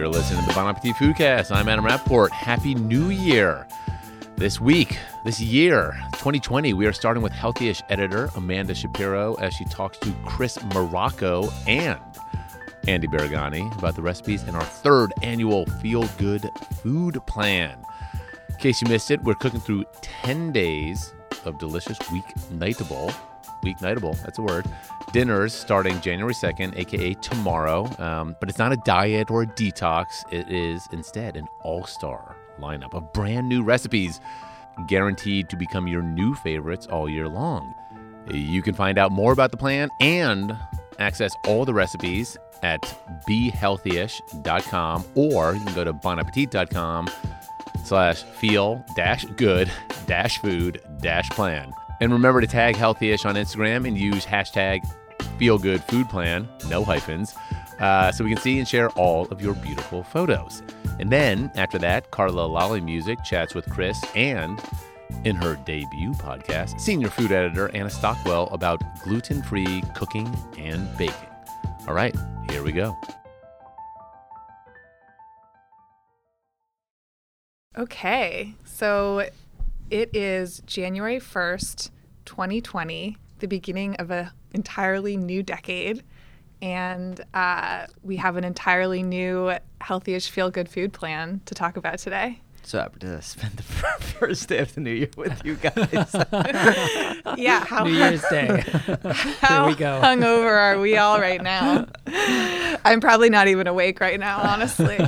You're listening to the Bon Appetit Foodcast. I'm Adam Rapoport. Happy New Year. This week, this year, 2020, we are starting with Healthyish editor Amanda Shapiro as she talks to Chris Morocco and Andy Baraghani about the recipes in our third annual Feel Good Food Plan. In case you missed it, we're cooking through 10 days of delicious weeknightable, weeknightable, that's a word, dinners starting January 2nd, aka tomorrow. Um, but it's not a diet or a detox, it is instead an all star lineup of brand new recipes guaranteed to become your new favorites all year long. You can find out more about the plan and access all the recipes at behealthyish.com or you can go to bonappetit.com slash feel dash good dash food dash plan. And remember to tag Healthyish on Instagram and use hashtag feel good food plan, no hyphens, uh, so we can see and share all of your beautiful photos. And then after that, Carla Lalli Music chats with Chris and in her debut podcast, senior food editor Anna Stockwell about gluten free cooking and baking. All right, here we go. Okay, so it is January 1st, 2020, the beginning of an entirely new decade. And uh, we have an entirely new Healthyish Feel Good Food plan to talk about today. So happy to spend the first day of the new year with you guys. yeah, how New Year's Day. how Here we go. hungover are we all right now? I'm probably not even awake right now, honestly.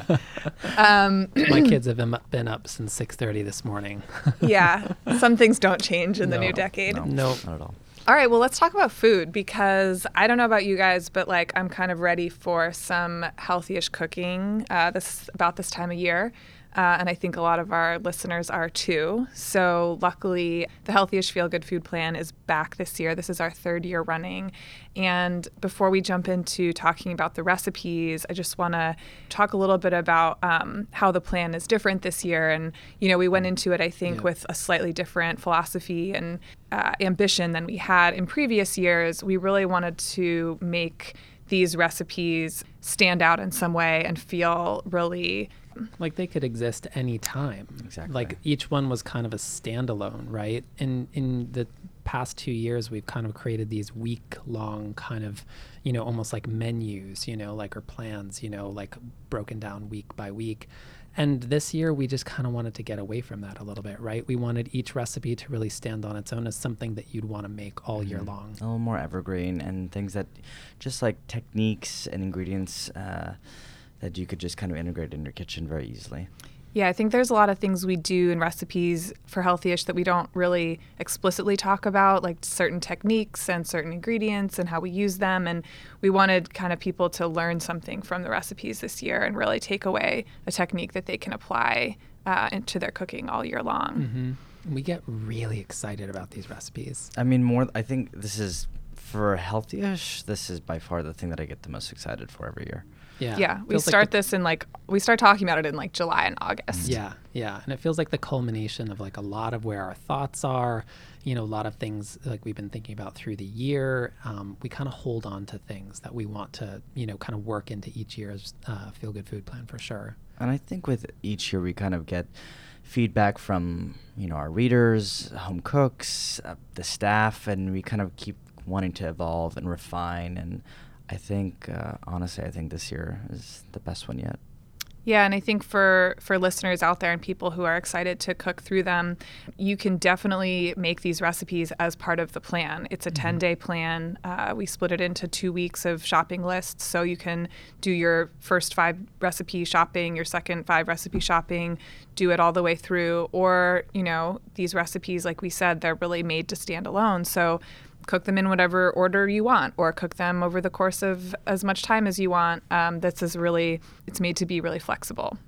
Um, My kids have been, been up since 6:30 this morning. yeah, some things don't change in the new decade. no, Nope. not at all. All right, well, let's talk about food because I don't know about you guys, but like I'm kind of ready for some healthy-ish cooking uh, this about this time of year. Uh, and I think a lot of our listeners are too. So, luckily, the Healthyish Feel Good Food Plan is back this year. This is our third year running. And before we jump into talking about the recipes, I just want to talk a little bit about um, how the plan is different this year. And, you know, we went into it, I think, Yeah. with a slightly different philosophy and uh, ambition than we had in previous years. We really wanted to make these recipes stand out in some way and feel really like they could exist any time. Exactly. Like each one was kind of a standalone, right? In in the past 2 years we've kind of created these week long kind of, you know, almost like menus, you know, like or plans, you know, like broken down week by week. And this year we just kind of wanted to get away from that a little bit, right? We wanted each recipe to really stand on its own as something that you'd want to make all year Mhm. long. A little more evergreen and things that just like techniques and ingredients uh, that you could just kind of integrate in your kitchen very easily. Yeah, I think there's a lot of things we do in recipes for healthyish that we don't really explicitly talk about, like certain techniques and certain ingredients and how we use them. And we wanted kind of people to learn something from the recipes this year and really take away a technique that they can apply uh, into their cooking all year long. hmm We get really excited about these recipes. I mean, more. I think this is for healthyish. This is by far the thing that I get the most excited for every year. Yeah. Yeah, we Feels like start the- this in like, we start talking about it in like July and August. Yeah, yeah. And it feels like the culmination of like a lot of where our thoughts are, you know, a lot of things like we've been thinking about through the year. Um, we kind of hold on to things that we want to, you know, kind of work into each year's uh, feel good food plan for sure. And I think with each year we kind of get feedback from you know our readers, home cooks, uh, the staff, and we kind of keep wanting to evolve and refine. And I think uh, honestly, I think this year is the best one yet. Yeah, and I think for for listeners out there and people who are excited to cook through them, you can definitely make these recipes as part of the plan. It's a Mm-hmm. 10 day plan. Uh, we split it into two weeks of shopping lists, so you can do your first five recipe shopping, your second five recipe shopping, do it all the way through. Or you know, these recipes, like we said, they're really made to stand alone. So cook them in whatever order you want or cook them over the course of as much time as you want. Um, this is really it's made to be really flexible.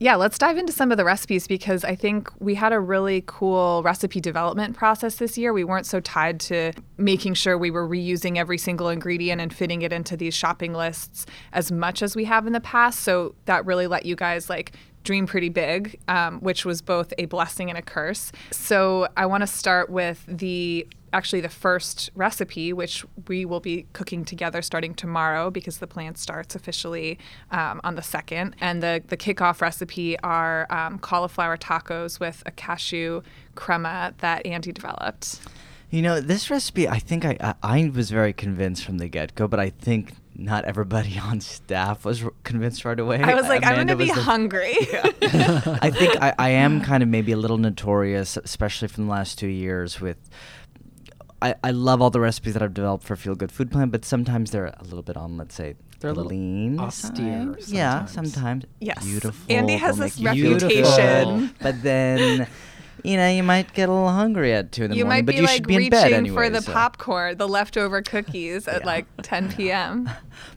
Yeah let's dive into some of the recipes because i think we had a really cool recipe development process this year. We weren't so tied to making sure we were reusing every single ingredient and fitting it into these shopping lists as much as we have in the past. So that really let you guys like dream pretty big, um, which was both a blessing and a curse. So I want to start with the actually the first recipe, which we will be cooking together starting tomorrow because the plant starts officially um, on the second. And the the kickoff recipe are um, cauliflower tacos with a cashew crema that Andy developed. You know, this recipe, I think I, I, I was very convinced from the get go, but I think not everybody on staff was r- convinced right away. I was like, I'm going to be the- hungry. I think I, I am kind of maybe a little notorious, especially from the last two years with. I, I love all the recipes that I've developed for Feel Good Food Plan, but sometimes they're a little bit on, let's say, They're a the little lean austere side. Yeah, sometimes. sometimes. Yes. Beautiful. Andy has they'll this make you feel reputation. But then, you know, you might get a little hungry at 2 in the you morning, might but be you like should be in reaching bed anyway. for the so. popcorn, the leftover cookies at Yeah. like 10 p.m.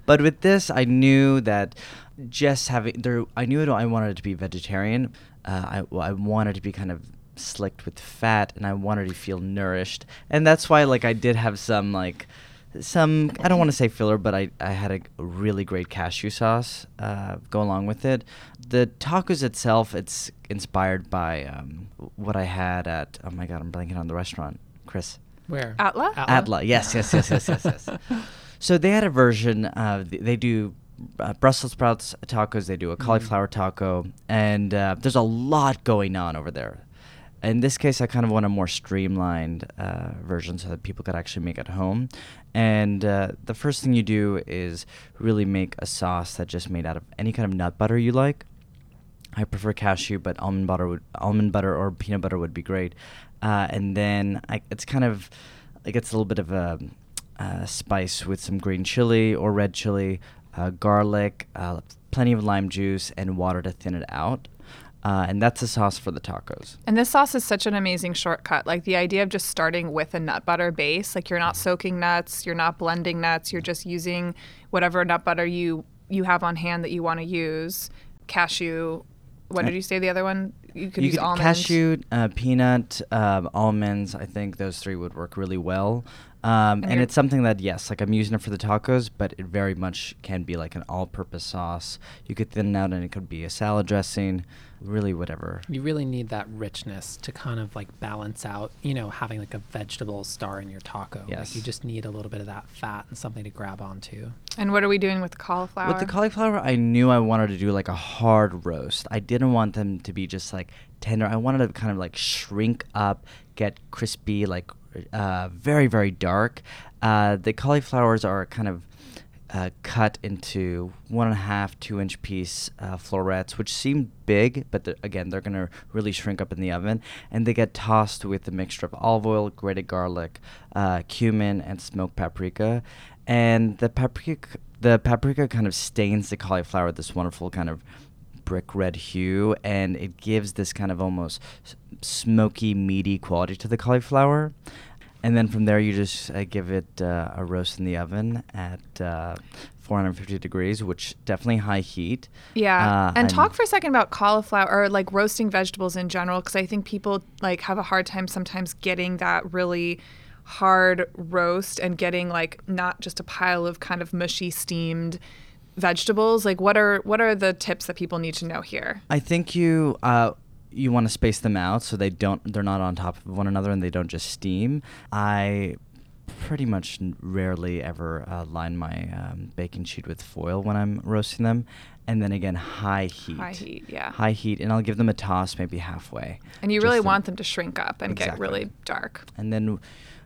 But with this, I knew that just having there, I knew I wanted it to be vegetarian. Uh, I, I wanted to be kind of slicked with fat, and I wanted to feel nourished, and that's why like I did have some like some I don't want to say filler, but I, I had a really great cashew sauce uh, go along with it. The tacos itself, it's inspired by um, what I had at oh my god, I'm blanking on the restaurant, Chris. Where? Atla? Atla. Yes, yes, yes, yes, yes, yes. so they had a version. Th- they do uh, Brussels sprouts tacos. They do a cauliflower taco, and uh, there's a lot going on over there. In this case, I kind of want a more streamlined uh, version so that people could actually make at home. And uh, the first thing you do is really make a sauce that's just made out of any kind of nut butter you like. I prefer cashew, but almond butter would almond butter or peanut butter would be great. Uh, and then I, it's kind of it gets a little bit of a, uh spice with some green chili or red chili, uh, garlic, uh, plenty of lime juice, and water to thin it out. Uh, and that's the sauce for the tacos. And this sauce is such an amazing shortcut. Like the idea of just starting with a nut butter base, like you're not soaking nuts, you're not blending nuts, you're just using whatever nut butter you you have on hand that you want to use. Cashew. What did you say the other one? You could use almonds. cashew, uh, peanut, um, almonds. I think those three would work really well. Um, and you're- it's something that yes, like I'm using it for the tacos, but it very much can be like an all-purpose sauce. You could thin it out, and it could be a salad dressing, really whatever. You really need that richness to kind of like balance out, you know, having like a vegetable star in your taco. Yes. Like you just need a little bit of that fat and something to grab onto. And what are we doing with the cauliflower? With the cauliflower, I knew I wanted to do like a hard roast. I didn't want them to be just like tender. I wanted to kind of like shrink up, get crispy, like uh, very very dark. Uh, the cauliflowers are kind of uh, cut into one and a half, two inch piece uh, florets, which seem big, but they're- again, they're going to really shrink up in the oven. And they get tossed with a mixture of olive oil, grated garlic, uh, cumin, and smoked paprika. And the paprika, the paprika kind of stains the cauliflower this wonderful kind of brick red hue, and it gives this kind of almost smoky, meaty quality to the cauliflower. And then from there, you just uh, give it uh, a roast in the oven at uh, 450 degrees, which definitely high heat. Yeah. Uh, and talk for a second about cauliflower or like roasting vegetables in general because I think people like have a hard time sometimes getting that really hard roast and getting like not just a pile of kind of mushy steamed vegetables. Like what are what are the tips that people need to know here? I think you uh, you want to space them out so they don't they're not on top of one another and they don't just steam. I pretty much rarely ever uh, line my um, baking sheet with foil when I'm roasting them, and then again high heat. High heat, yeah. High heat, and I'll give them a toss maybe halfway. And you really to- want them to shrink up and get really dark. and then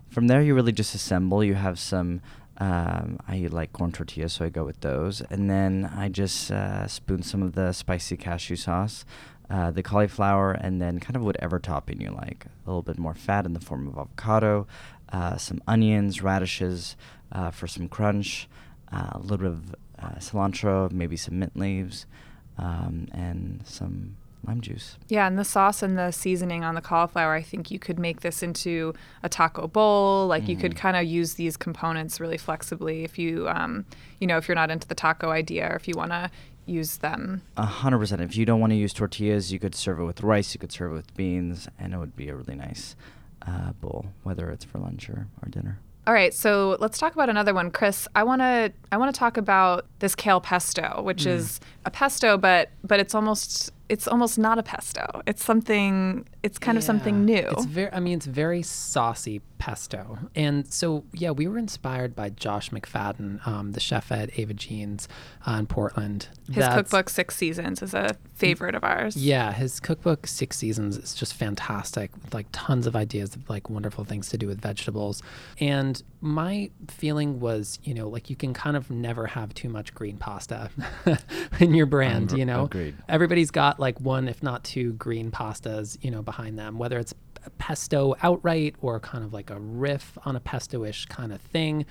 from there you really just assemble you have some um, i like corn tortillas so i go with those and then i just uh, spoon some of the spicy cashew sauce uh, the cauliflower and then kind of whatever topping you like a little bit more fat in the form of avocado uh, some onions radishes uh, for some crunch uh, a little bit of uh, cilantro maybe some mint leaves um, and some lime juice Yeah, and the sauce and the seasoning on the cauliflower, I think you could make this into a taco bowl. Like you could Mhm. kind of use these components really flexibly if you, um, you know, if you're not into the taco idea or if you want to use them. A hundred percent. If you don't want to use tortillas, you could serve it with rice. You could serve it with beans, and it would be a really nice uh, bowl, whether it's for lunch or, or dinner. All right, so let's talk about another one, Chris. I want to I want to talk about this kale pesto, which Mm. is a pesto, but but it's almost it's almost not a pesto. It's something. It's kind of something new. It's very, I mean, it's very saucy pesto. And so, yeah, we were inspired by Josh McFadden, um, the chef at Ava Gene's uh, in Portland. His That's- cookbook Six Seasons is a favorite of ours. Yeah, his cookbook Six Seasons is just fantastic with like tons of ideas of like wonderful things to do with vegetables. And my feeling was, you know, like you can kind of never have too much green pasta in your brand, Agre- you know. agreed. Everybody's got like one if not two green pastas, you know, behind them, whether it's pesto outright or kind of like a riff on a pesto-ish kind of thing.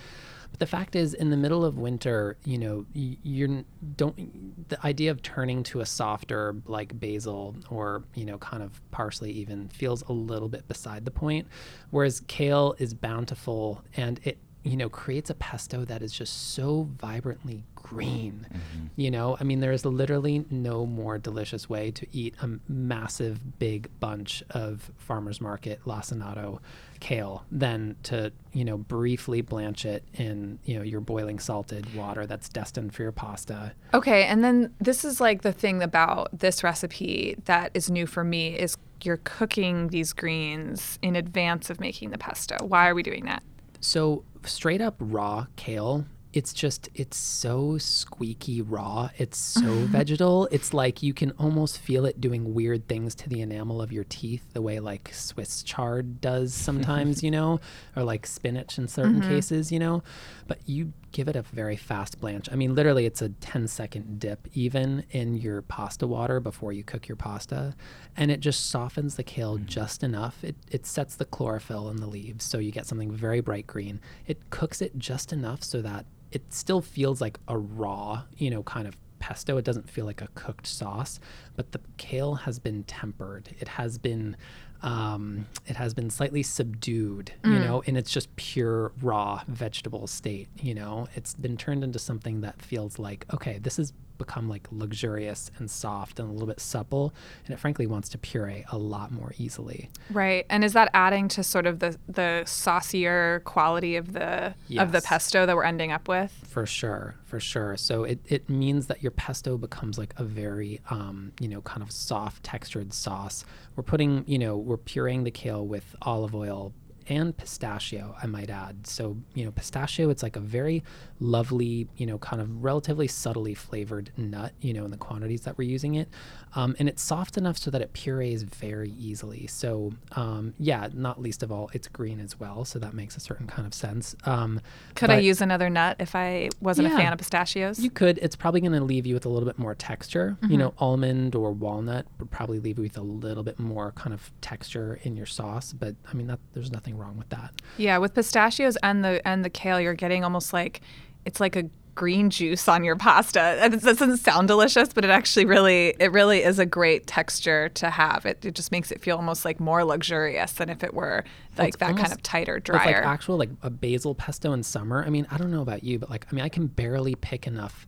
But the fact is, in the middle of winter, you know, you're don't the idea of turning to a softer like basil or you know, kind of parsley even feels a little bit beside the point. Whereas kale is bountiful and it you know creates a pesto that is just so vibrantly green. Mm-hmm. You know, I mean, there is literally no more delicious way to eat a massive big bunch of farmers market lacinato kale than to you know briefly blanch it in you know your boiling salted water that's destined for your pasta Okay, and then this is like the thing about this recipe that is new for me is you're cooking these greens in advance of making the pesto. Why are we doing that? So straight up raw kale, it's just it's so squeaky raw. It's so uh-huh. vegetal. It's like you can almost feel it doing weird things to the enamel of your teeth, the way like Swiss chard does sometimes, you know, or like spinach in certain uh-huh. cases, you know. But you give it a very fast blanch. I mean, literally, it's a 10 second dip even in your pasta water before you cook your pasta. And it just softens the kale mm. just enough. It, it sets the chlorophyll in the leaves. So you get something very bright green. It cooks it just enough so that it still feels like a raw, you know, kind of pesto. It doesn't feel like a cooked sauce, but the kale has been tempered. It has been um, it has been slightly subdued, you know, in its just pure raw vegetable state. You know, it's been turned into something that feels like okay, this has become like luxurious and soft and a little bit supple, and it frankly wants to puree a lot more easily. Right. And is that adding to sort of the the saucier quality of the of the pesto that we're ending up with? For sure, for sure. So it, it means that your pesto becomes like a very, um, you know, kind of soft textured sauce. We're putting, you know, we're pureeing the kale with olive oil and pistachio, I might add. So, you know, pistachio, it's like a very lovely, you know, kind of relatively subtly flavored nut, you know, in the quantities that we're using it. Um, and it's soft enough so that it purees very easily. So, um, yeah, not least of all, it's green as well. So that makes a certain kind of sense. Um, Could I use another nut if I wasn't a fan of pistachios? you could. It's probably going to leave you with a little bit more texture. You know, almond or walnut would probably leave you with a little bit more kind of texture in your sauce. But I mean, that there's nothing wrong with that. Yeah, with pistachios and the and the kale, you're getting almost like it's like a green juice on your pasta. It doesn't sound delicious, but it actually really it really is a great texture to have. It it just makes it feel almost like more luxurious than if it were like it's that kind of tighter, With like drier. actual like a basil pesto in summer. I mean, I don't know about you, but like I mean, I can barely pick enough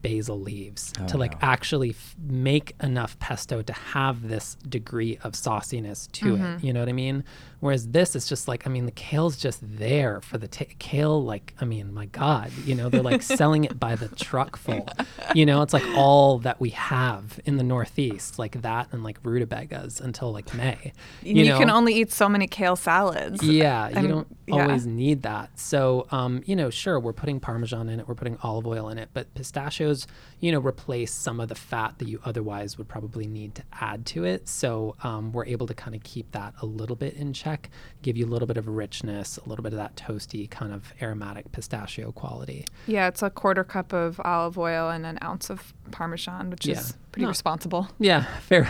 basil leaves Oh, to like no. actually f- make enough pesto to have this degree of sauciness to it. Mm-hmm. You know what I mean? Whereas this is just like I mean, the kale's just there for the ta kale. Like I mean, my God, you know, they're like selling it by the truck full. You know, it's like all that we have in the Northeast, like that and like rutabagas until like May. you know? can only eat so many kale salads. Yeah, you I'm- don't yeah. always need that. So, um, you know, sure, we're putting Parmesan in it, we're putting olive oil in it, but pistachios, you know, replace some of the fat that you otherwise would probably need to add to it. So, um, we're able to kind of keep that a little bit in check, give you a little bit of richness, a little bit of that toasty kind of aromatic pistachio quality. Yeah, it's a quarter cup of olive oil and an ounce of parmesan, which Yeah. is pretty No. responsible. Yeah, fair,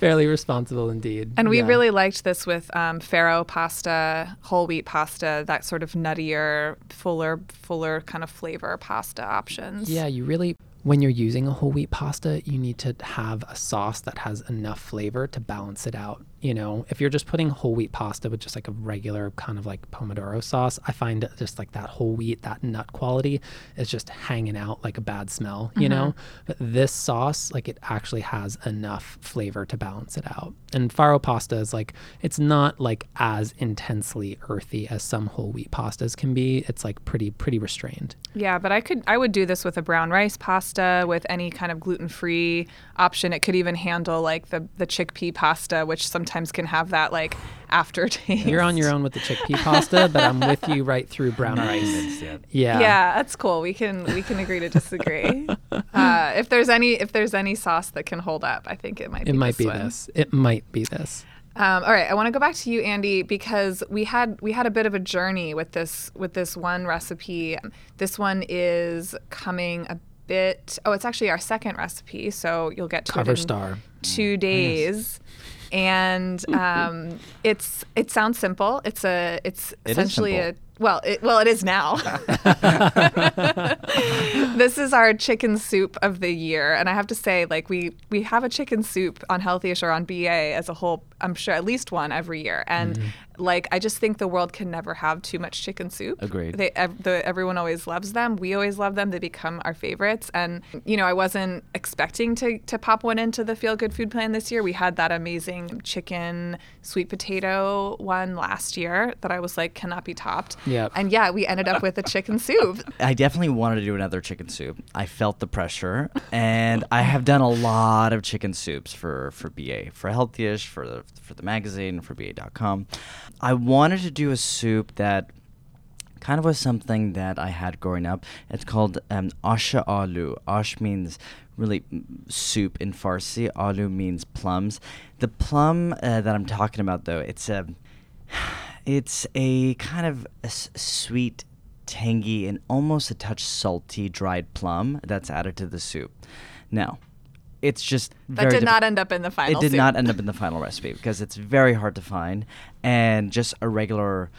fairly responsible indeed. And we Yeah. really liked this with um, farro pasta, whole wheat pasta, that sort of nuttier, fuller, fuller kind of flavor pasta options. Yeah, you really, when you're using a whole wheat pasta, you need to have a sauce that has enough flavor to balance it out. you know, if you're just putting whole wheat pasta with just like a regular kind of like pomodoro sauce, I find just like that whole wheat, that nut quality is just hanging out like a bad smell, you know? Mm-hmm. But this sauce, like it actually has enough flavor to balance it out. And farro pasta is like, it's not like as intensely earthy as some whole wheat pastas can be. It's like pretty, pretty restrained. Yeah, but I could I would do this with a brown rice pasta with any kind of gluten free option. It could even handle like the the chickpea pasta, which sometimes can have that like aftertaste. You're on your own with the chickpea pasta, but I'm with you right through brown Not rice. Yeah. Yeah, that's cool. We can we can agree to disagree. uh, if there's any if there's any sauce that can hold up, I think it might be It might this be one. this. It might be this. Um, all right, I want to go back to you, Andy, because we had we had a bit of a journey with this with this one recipe. This one is coming a bit. Oh, it's actually our second recipe, so you'll get to Cover star. two days. And um, it's it sounds simple. It's a it's It essentially a well it, well it is now. this is our chicken soup of the year, and I have to say, like we we have a chicken soup on Healthyish or on BA as a whole. I'm sure at least one every year, and like I just think the world can never have too much chicken soup. Agreed. They ev- the, everyone always loves them. We always love them. They become our favorites, and you know I wasn't expecting to to pop one into the Feel Good Food Plan this year. We had that amazing chicken sweet potato one last year that I was like cannot be topped. Yep. And yeah, we ended up with a chicken soup. I definitely wanted to do another chicken soup. I felt the pressure, and I have done a lot of chicken soups for for BA, for Healthyish, for the for the magazine, for BA.com. I wanted to do a soup that kind of was something that I had growing up. It's called um, asha alu. Ash means really soup in Farsi. Alu means plums. The plum uh, that I'm talking about, though, it's a it's a kind of a s- sweet, tangy, and almost a touch salty dried plum that's added to the soup. Now, it's just That very did diffi- not end up in the final it did soup. not end up in the final recipe because it's very hard to find, and just a regular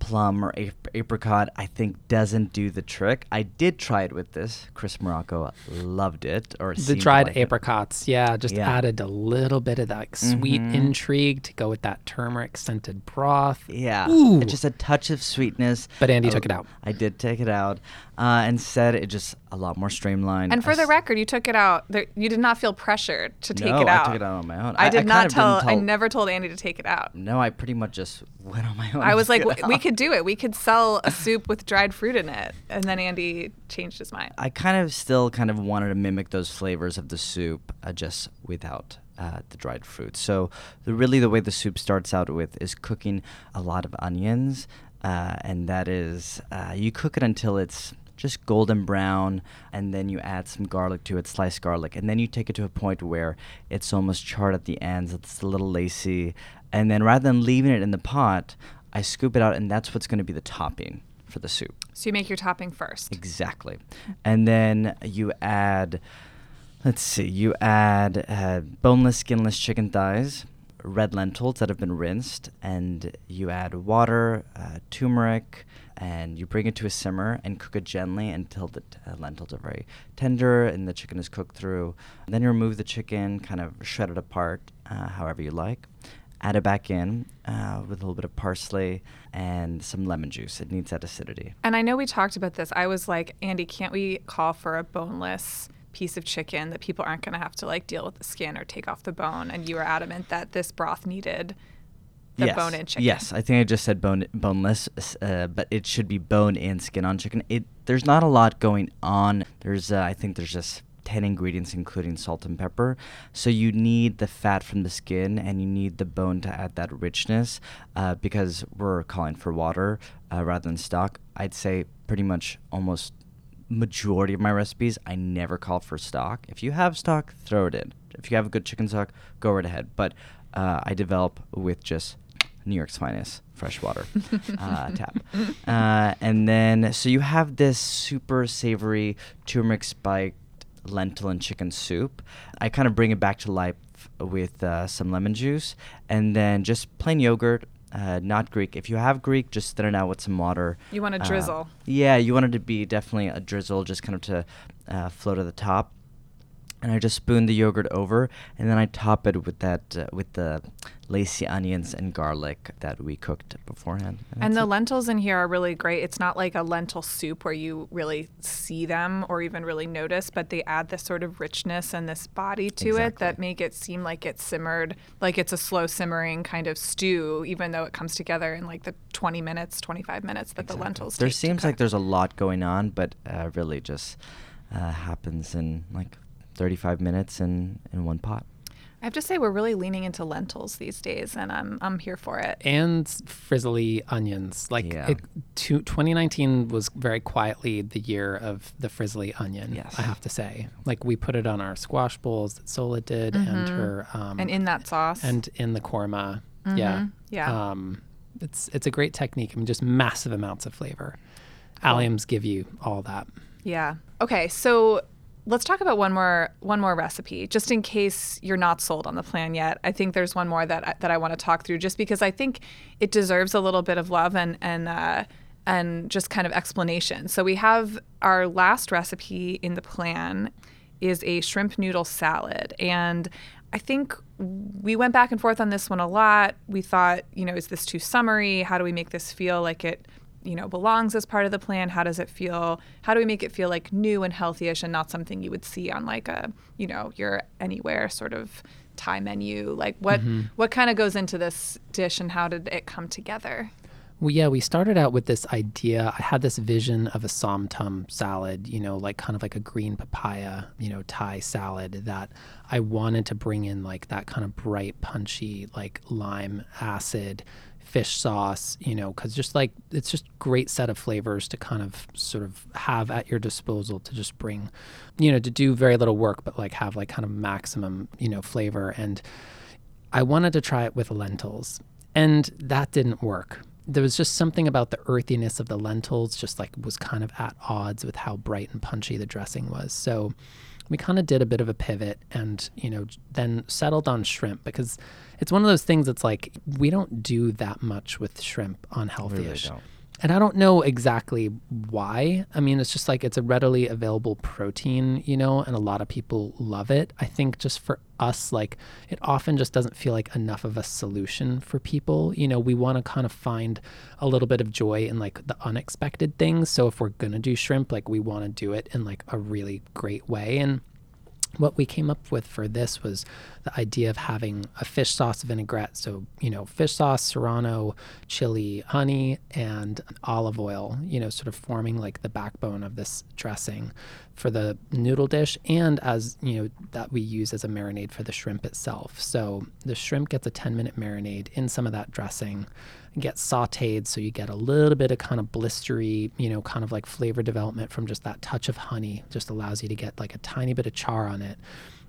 plum or ap- apricot I think doesn't do the trick. I did try it with this. Chris Morocco loved it, or The dried like it. apricots, yeah, just Yeah. added a little bit of that like, sweet Mhm. intrigue to go with that turmeric scented broth. Yeah, Ooh. and just a touch of sweetness. But Andy took it out. I did take it out, uh, said it just a lot more streamlined. And I for the s- record, you took it out. There, you did not feel pressured to take no, it out. I took it out on my own. I did kind not of tell, I never told Andy to take it out. No, I pretty much just went on my own. I was like, we could do it. We could sell a soup with dried fruit in it. And then Andy changed his mind. I kind of still kind of wanted to mimic those flavors of the soup, uh, just without uh, the dried fruit. So the, really, the way the soup starts out with is cooking a lot of onions, uh, and that is uh, you cook it until it's just golden brown, and then you add some garlic to it, sliced garlic, and then you take it to a point where it's almost charred at the ends. It's a little lacy, and then rather than leaving it in the pot, I scoop it out, and that's what's going to be the topping for the soup. So you make your topping first. Exactly. And then you add, let's see, you add uh, boneless, skinless chicken thighs, red lentils that have been rinsed, and you add water, uh, turmeric, and you bring it to a simmer and cook it gently until the t- uh, lentils are very tender and the chicken is cooked through. then you remove the chicken, kind of shred it apart, uh, however you like. Add it back in uh, with a little bit of parsley and some lemon juice. It needs that acidity. And I know we talked about this. I was like, Andy, can't we call for a boneless piece of chicken that people aren't going to have to like deal with the skin or take off the bone? And you were adamant that this broth needed the yes. bone-in chicken. Yes, I think I just said bone boneless, uh, but it should be bone and skin on chicken. It there's not a lot going on. There's uh, I think there's just ten ingredients, including salt and pepper. So you need the fat from the skin, and you need the bone to add that richness. Uh, because we're calling for water uh, rather than stock. I'd say pretty much almost majority of my recipes, I never call for stock. If you have stock, throw it in. If you have a good chicken stock, go right ahead. But uh, I develop with just New York's finest freshwater uh, tap. Uh, and then, so you have this super savory turmeric spiked lentil and chicken soup. I kind of bring it back to life with uh, some lemon juice and then just plain yogurt. Uh, not Greek. If you have Greek, just thin it out with some water. You want a Uh, drizzle. yeah, you want it to be definitely a drizzle, just kind of to uh, float at the top. And I just spoon the yogurt over, and then I top it with that uh, with the lacy onions and garlic that we cooked beforehand. And that's the it. lentils in here are really great. It's not like a lentil soup where you really see them or even really notice, but they add this sort of richness and this body to it that make it seem like it's simmered, like it's a slow simmering kind of stew, even though it comes together in like the 20 minutes, 25 minutes that the Exactly. lentils There seems like there's a lot going on, but uh, really just uh, happens in like 35 minutes in in one pot. I have to say we're really leaning into lentils these days, and I'm I'm here for it. and frizzly onions. Like Yeah. it, to, 2019 was very quietly the year of the frizzly onion. Yes. I have to say. Like we put it on our squash bowls that Sohla did, and her um, Mm-hmm. and in that sauce. and in the korma. Yeah, Mhm. Yeah. Um, it's it's a great technique. I mean, just massive amounts of flavor. Alliums give you all that. Yeah. Okay, so let's talk about one more one more recipe, just in case you're not sold on the plan yet. I think there's one more that I, that I want to talk through, just because I think it deserves a little bit of love and and uh, and just kind of explanation. So we have our last recipe in the plan is a shrimp noodle salad, and I think we went back and forth on this one a lot. We thought, you know, is this too summery? How do we make this feel like it you know belongs as part of the plan? How does it feel? How do we make it feel like new and healthyish and not something you would see on like a you know your anywhere sort of thai menu? Like what mm-hmm. what kind of goes into this dish and how did it come together? Well, yeah, we started out with this idea. I had this vision of a som tum salad, you know, like kind of like a green papaya, you know, Thai salad that I wanted to bring in like that kind of bright, punchy, like lime acid fish sauce, you know, because just like it's just great set of flavors to kind of sort of have at your disposal to just bring, you know, to do very little work, but like have like kind of maximum, you know, flavor. And I wanted to try it with lentils, and that didn't work. There was just something about the earthiness of the lentils, just like was kind of at odds with how bright and punchy the dressing was. So we kind of did a bit of a pivot and, you know, then settled on shrimp because it's one of those things that's like we don't do that much with shrimp on Healthyish. don't. And I don't know exactly why. I mean, it's just like it's a readily available protein, you know, and a lot of people love it. I think just for us, like, it often just doesn't feel like enough of a solution for people. You know, we want to kind of find a little bit of joy in like the unexpected things. So if we're going to do shrimp, like, we want to do it in like a really great way. And what we came up with for this was the idea of having a fish sauce vinaigrette. So, you know, fish sauce, serrano, chili, honey, and olive oil, you know, sort of forming like the backbone of this dressing for the noodle dish and as, you know, that we use as a marinade for the shrimp itself. So the shrimp gets a 10 minute marinade in some of that dressing gets sauteed so you get a little bit of kind of blistery, you know, kind of like flavor development from just that touch of honey. Just allows you to get like a tiny bit of char on it.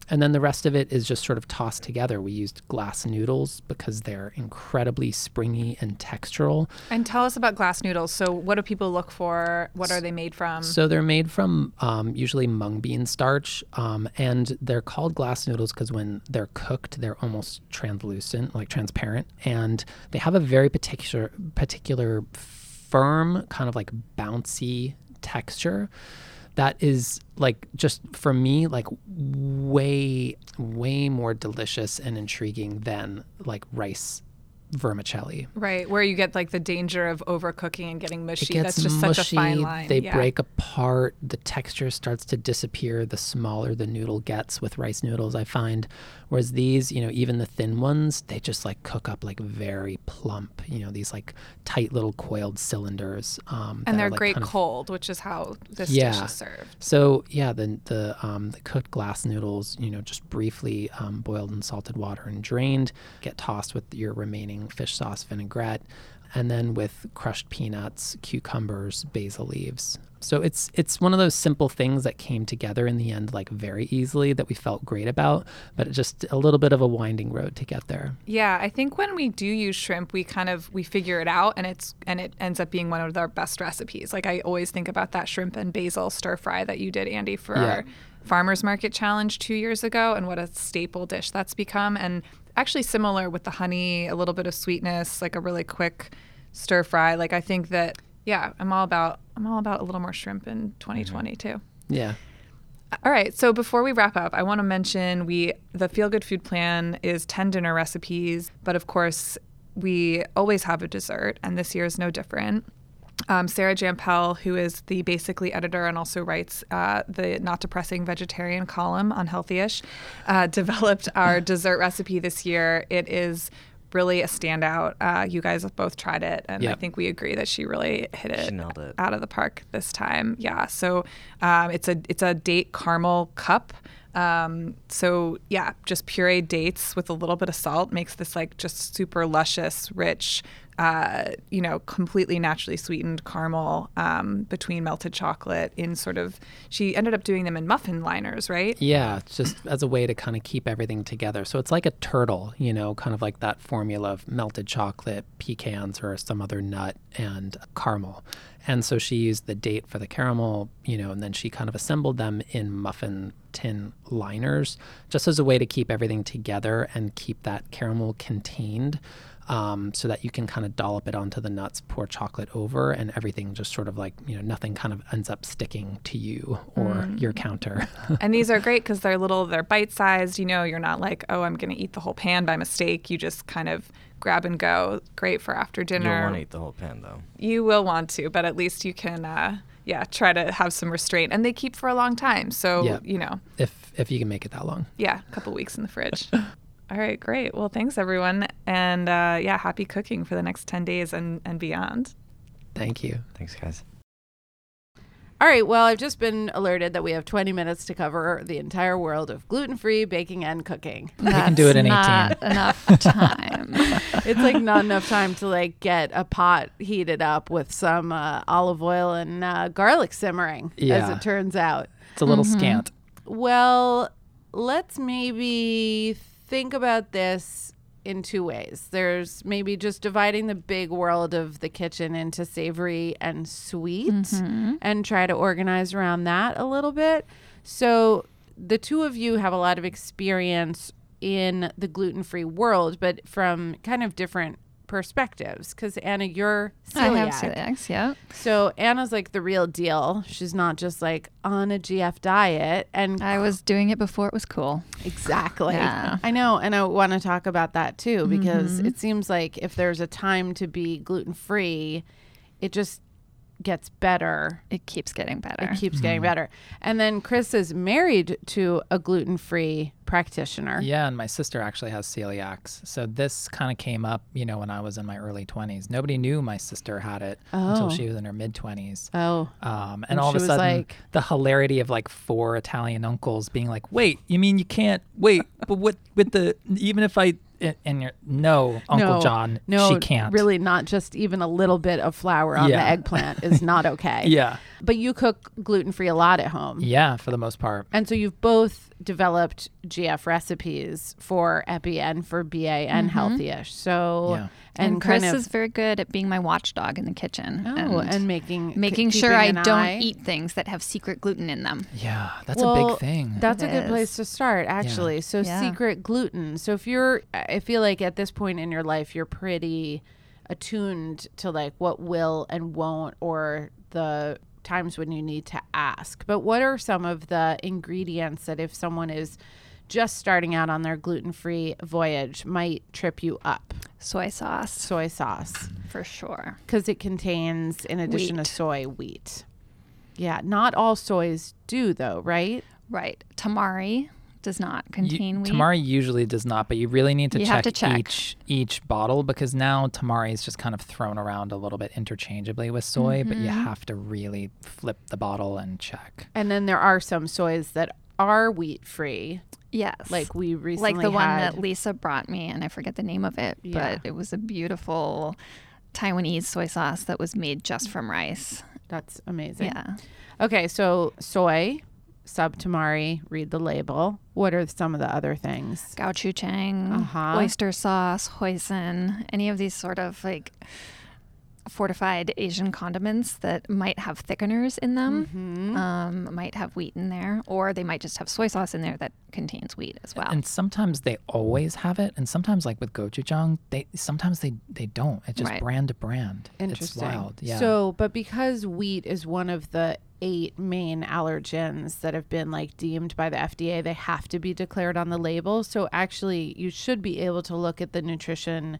And then the rest of it is just sort of tossed together. We used glass noodles because they're incredibly springy and textural. and tell us about glass noodles so what do people look for what are they made from So they're made from um, usually mung bean starch, um, and they're called glass noodles because when they're cooked, they're almost translucent, like transparent, and they have a very particular, particular, firm, kind of like bouncy texture. That is like just for me like way way more delicious and intriguing than like rice vermicelli. right where you get like the danger of overcooking and getting mushy It gets that's just mushy. such a fine line They yeah. break apart. The texture starts to disappear the smaller the noodle gets with rice noodles, I find. Whereas these, you know, even the thin ones, they just like cook up like very plump, you know, these like tight little coiled cylinders. Um, and they're like, great kind of- cold which is how this dish is served so yeah, the the um, the cooked glass noodles, you know, just briefly um, boiled in salted water and drained, get tossed with your remaining fish sauce vinaigrette, and then with crushed peanuts, cucumbers, basil leaves. So it's it's one of those simple things that came together in the end like very easily that we felt great about, but just a little bit of a winding road to get there. Yeah, I think when we do use shrimp, we kind of we figure it out, and it's and it ends up being one of our best recipes. Like I always think about that shrimp and basil stir fry that you did, Andy, for Yeah. our farmers market challenge two years ago, and what a staple dish that's become. And actually similar with the honey, a little bit of sweetness, like a really quick stir fry. Like I think that yeah, I'm all about I'm all about a little more shrimp in 2020 mm-hmm. too. Yeah. All right. So before we wrap up, I want to mention we the Feel Good Food Plan is 10 dinner recipes, but of course, we always have a dessert, and this year is no different. Um, Sarah Jampel, who is the basically editor and also writes uh, the Not Depressing Vegetarian column on Healthyish, uh, developed our dessert recipe this year. It is really a standout. Uh, you guys have both tried it, and I think we agree that she really hit it, it. out of the park this time. Yeah. So um, it's a it's a date caramel cup. Um, so yeah, just pureed dates with a little bit of salt makes this like just super luscious, rich, uh, you know, completely naturally sweetened caramel um, between melted chocolate in sort of. She ended up doing them in muffin liners, right? Yeah, just as a way to kind of keep everything together. So it's like a turtle, you know, kind of like that formula of melted chocolate, pecans, or some other nut, and caramel. And so she used the date for the caramel, you know, and then she kind of assembled them in muffin tin liners just as a way to keep everything together and keep that caramel contained. Um, so that you can kind of dollop it onto the nuts, pour chocolate over, and everything just sort of like, you know, nothing kind of ends up sticking to you or your counter. and these are great because they're little, they're bite sized. You know, you're not like, oh, I'm going to eat the whole pan by mistake. You just kind of grab and go. Great for after dinner. You dinner. don't want to eat the whole pan though. You will want to, but at least you can, uh, yeah, try to have some restraint. And they keep for a long time. So, Yeah. you know, if if you can make it that long. yeah, a couple weeks in the fridge. All right, great. Well, thanks everyone. And uh, yeah, happy cooking for the next 10 days and, and beyond. Thank you. Thanks, guys. All right, well, I've just been alerted that we have 20 minutes to cover the entire world of gluten free baking and cooking. We can do it in 18. not enough time. It's like not enough time to like get a pot heated up with some uh, olive oil and uh, garlic simmering, yeah. as it turns out. It's a little Mm-hmm. scant. Well, let's maybe think about this in two ways. There's maybe just dividing the big world of the kitchen into savory and sweet mm-hmm. and try to organize around that a little bit. So, the two of you have a lot of experience in the gluten free world, but from kind of different perspectives. Because, Anna, you're celiac. I have celiacs, yeah. So Anna's like the real deal. She's not just like on a GF diet. And I was doing it before it was cool. exactly. Yeah. I know. And I want to talk about that too, because mm-hmm. it seems like if there's a time to be gluten free, it just gets better. It keeps getting better. It keeps getting better. And then Chris is married to a gluten free practitioner. Yeah, and my sister actually has celiacs. So this kind of came up, you know, when I was in my early 20s. Nobody knew my sister had it Oh. until she was in her mid 20s. Oh. Um, and, And all of a sudden, like- the hilarity of like four Italian uncles being like, "Wait, you mean you can't? Wait, but what with the even if I and- and you're no, Uncle no, John, no, she can't Really, not just even a little bit of flour on Yeah. the eggplant is not okay. Yeah, But you cook gluten free a lot at home. yeah, for the most part. And so you've both developed GF recipes for Epi and for BA and mm-hmm. Healthyish. So Yeah. and, and, Chris kind of is very good at being my watchdog in the kitchen. oh, and, making making k- sure I don't eye. eat things that have secret gluten in them. Yeah, that's a big thing. That's a It good place to start, actually. So Yeah. secret gluten. So if you're, I feel like at this point in your life, you're pretty attuned to like what will and won't, or the times when you need to ask. But what are some of the ingredients that if someone is just starting out on their gluten-free voyage might trip you up? Soy sauce, Soy sauce, for sure. because it contains, in addition Wheat. to soy, wheat. Yeah, not all soys do though, right? Right. Tamari does not You- contain wheat. Tamari usually does not, but you really need to, You check, have to check. each each bottle because now tamari is just kind of thrown around a little bit interchangeably with soy, but Mm-hmm. you have to really flip the bottle and check. And then there are some soys that are wheat free, Yes. like we recently like the one had. that Lisa brought me, and I forget the name of it, Yeah. but it was a beautiful Taiwanese soy sauce that was made just from rice. That's amazing. Yeah. Okay, so soy, sub tamari, read the label. What are some of the other things? Gochujang, Uh-huh. oyster sauce, hoisin, any of these sort of like fortified Asian condiments that might have thickeners in them, Mm-hmm. um, might have wheat in there, or they might just have soy sauce in there that contains wheat as well. And sometimes they always have it, and sometimes like with gochujang, they sometimes they they don't. It's just Right. brand to brand. Interesting. It's wild. Yeah. So, but because wheat is one of the eight main allergens that have been like deemed by the FDA, they have to be declared on the label. So, actually, you should be able to look at the nutrition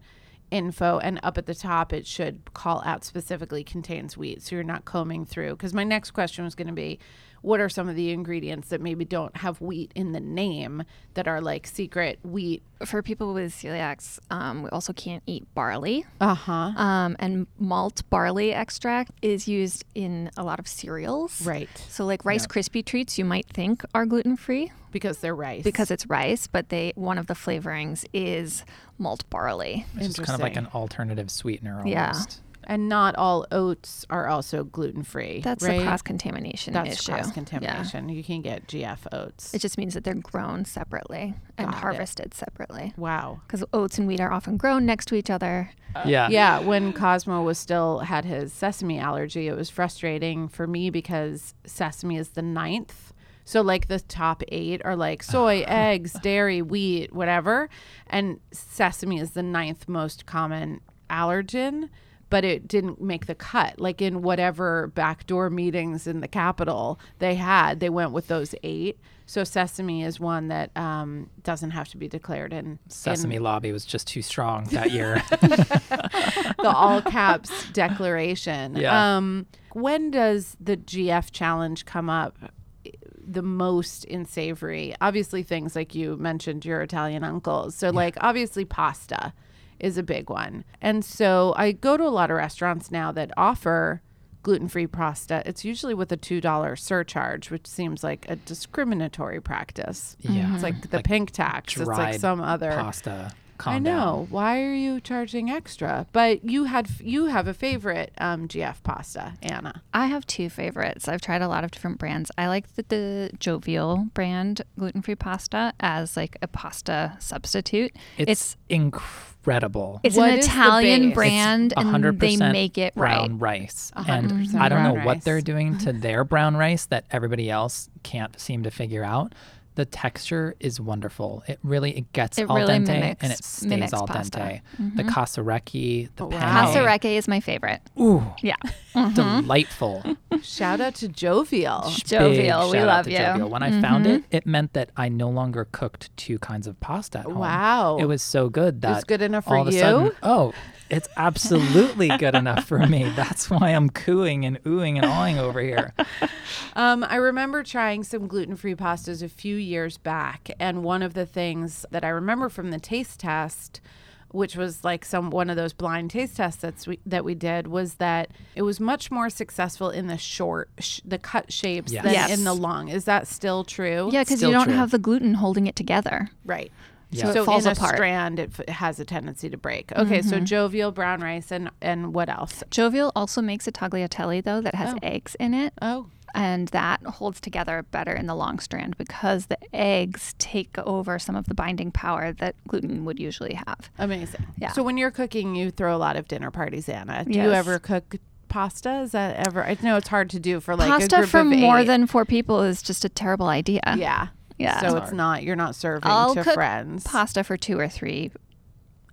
info and up at the top it should call out specifically contains wheat so you're not combing through. Because my next question was going to be what are some of the ingredients that maybe don't have wheat in the name that are like secret wheat? For people with celiacs, um, we also can't eat barley. uh-huh. Um, and malt barley extract is used in a lot of cereals. right. So, like Rice Krispie treats, you might think are gluten free because they're rice. Because it's rice, but they one of the flavorings is malt barley. Which is kind of like an alternative sweetener almost. Yeah. and not all oats are also gluten free. That's right? the cross contamination That's issue. cross Yeah. contamination. You can get GF oats. It just means that they're grown separately and Got it. harvested separately. wow. Because oats and wheat are often grown next to each other. Uh, yeah. Yeah, when Cosmo was still had his sesame allergy, it was frustrating for me because sesame is the ninth. So like the top eight are like soy, eggs, dairy, wheat, whatever, and sesame is the ninth most common allergen. But it didn't make the cut. Like in whatever backdoor meetings in the Capitol they had, they went with those eight. So sesame is one that um, doesn't have to be declared in Sesame in lobby was just too strong that year. the all caps declaration. Yeah. Um, when does the GF challenge come up the most in savory? Obviously, things like you mentioned your Italian uncles. So, like, obviously, pasta is a big one. And so I go to a lot of restaurants now that offer gluten free pasta. It's usually with a $2 surcharge, which seems like a discriminatory practice. Yeah. It's like mm-hmm. the Like pink tax. It's like some other. pasta. Calm I know. down. Why are you charging extra? But you had you have a favorite um, GF pasta, Anna. I have two favorites. I've tried a lot of different brands. I like the, the Jovial brand gluten free pasta as like a pasta substitute. It's, incredible. It's What an is the Italian brand, It's and 100% they make it brown right. rice. A And 100% I don't know brown what they're doing to their brown rice that everybody else can't seem to figure out. The texture is wonderful. It really it gets It al really dente mimics- and it stays mimics al pasta. dente. The mm-hmm. casarecchi, the Oh, penne. wow. Casarecchi is my favorite. Ooh, Yeah. Mm-hmm. delightful. Shout out to Jovial. Big Jovial, we shout out love to you. Jovial. When I found it, mm-hmm. it meant that I no longer cooked two kinds of pasta at home. Wow. It was so good that was good enough for all of a you? sudden, oh, it's absolutely good enough for me. That's why I'm cooing and oohing and awing over here. Um, I remember trying some gluten free pastas a few years back, and one of the things that I remember from the taste test, which was like some one of those blind taste tests that's we, that we did, was that it was much more successful in the short, sh- the cut shapes Yes. than Yes. in the long. Is that still true? Yeah, because you don't true. have the gluten holding it together. Right. Yeah. So it falls in apart. a strand, it f- has a tendency to break. Okay, so mm-hmm. jovial brown rice and and what else? Jovial also makes a tagliatelle though that has Oh. eggs in it. Oh, and that holds together better in the long strand because the eggs take over some of the binding power that gluten would usually have. amazing. Yeah. So when you're cooking, you throw a lot of dinner parties, Anna. Do you ever cook pasta? Is that ever? I know it's hard to do for like a Pasta group for of more eight. than four people is just a terrible idea. yeah. Yeah. So It's it's not you're not serving I'll to cook friends. Pasta for two or three,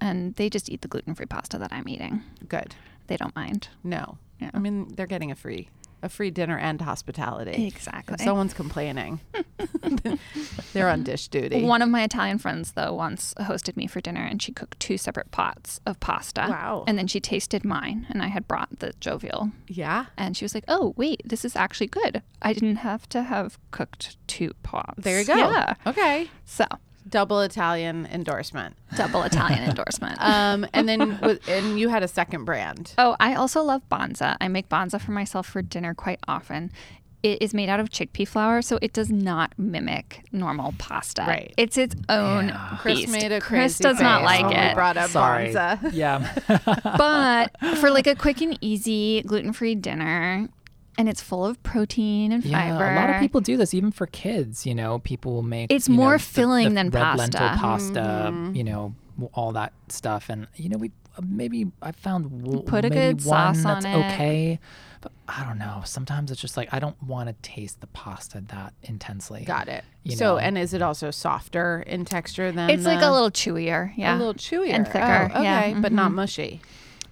and they just eat the gluten free pasta that I'm eating. Good. They don't mind. No. Yeah. I mean, they're getting a free a free dinner and hospitality. Exactly. If someone's complaining, they're on dish duty. One of my Italian friends, though, once hosted me for dinner and she cooked two separate pots of pasta. Wow. And then she tasted mine, and I had brought the jovial. yeah. And she was like, oh, wait, this is actually good. I didn't have to have cooked two pots. There you go. Yeah. Okay. So, Double Italian endorsement. double Italian endorsement. Um, and then with, and you had a second brand. Oh, I also love banza. I make banza for myself for dinner quite often. It is made out of chickpea flour, so it does not mimic normal pasta. Right. It's its own Chris beast. made a Chris crazy does not like when it. We brought up Sorry. Banza. Yeah. but for like a quick and easy gluten-free dinner, and it's full of protein and Yeah, fiber. a lot of people do this, even for kids. You know, people will make. It's you know, more the- filling the than red lentil pasta. pasta. You know, all that stuff, and you know, we maybe I found w- Put a good one sauce on that's it. okay. But I don't know. Sometimes it's just like I don't want to taste the pasta that intensely. Got it. You so, know. and is it also softer in texture than It's like a little chewier. Yeah. a little chewier And thicker, Oh, okay, yeah, but not mhm. mushy.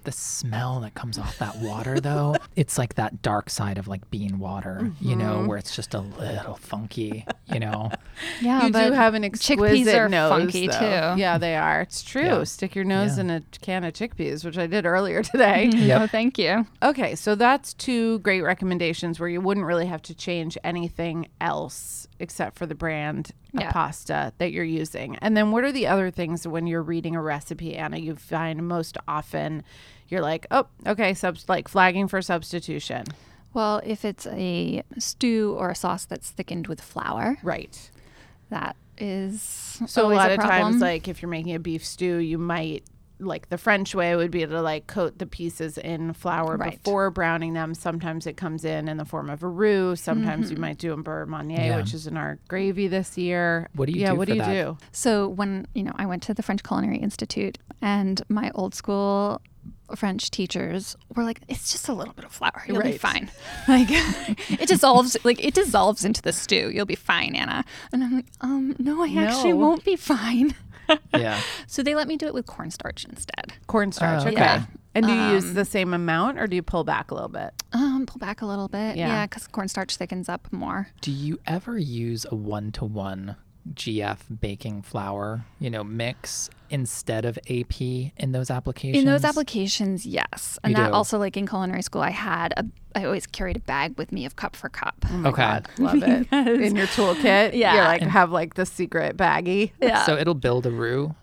The smell that comes off that water, though, it's like that dark side of like bean water, you know, Mm-hmm. where it's just a little funky, you know. yeah, you but do have an chickpeas exquisite are nose, funky though. too. Yeah, they are. It's true. Yeah. Stick your nose Yeah. in a can of chickpeas, which I did earlier today. Yep. Oh, thank you. Okay, so that's two great recommendations where you wouldn't really have to change anything else except for the brand of pasta that you're using. And then what are the other things when you're reading a recipe, Anna, you find most often you're like, oh, okay, subs- like flagging for substitution. Well, if it's a stew or a sauce that's thickened with flour, Right. that is So a lot of times, like if you're making a beef stew, you might like the French way would be to like coat the pieces in flour Right. before browning them. Sometimes it comes in in the form of a roux. Sometimes Mm-hmm. you might do a beurre manié, Yeah. which is in our gravy this year. What do you yeah, do what for do you that? do? So when you know, I went to the French Culinary Institute, and my old school French teachers were like, "It's just a little bit of flour. You'll be fine. Like it dissolves. Like it dissolves into the stew. You'll be fine, Anna." And I'm like, "Um, no, I actually won't be fine." Yeah. So they let me do it with cornstarch instead. Cornstarch. Oh, okay. yeah. And do you use Um, the same amount or do you pull back a little bit? Um, pull back a little bit. Yeah. Yeah, because cornstarch thickens up more. Do you ever use a one to one GF baking flour, you know, mix instead of AP in those applications? In those applications, yes. And You that do. also, like in culinary school, I had a, I always carried a bag with me of cup for cup. Oh Okay. Love it. in your toolkit. Yeah. You like have like the secret baggie. Yeah. So it'll build a roux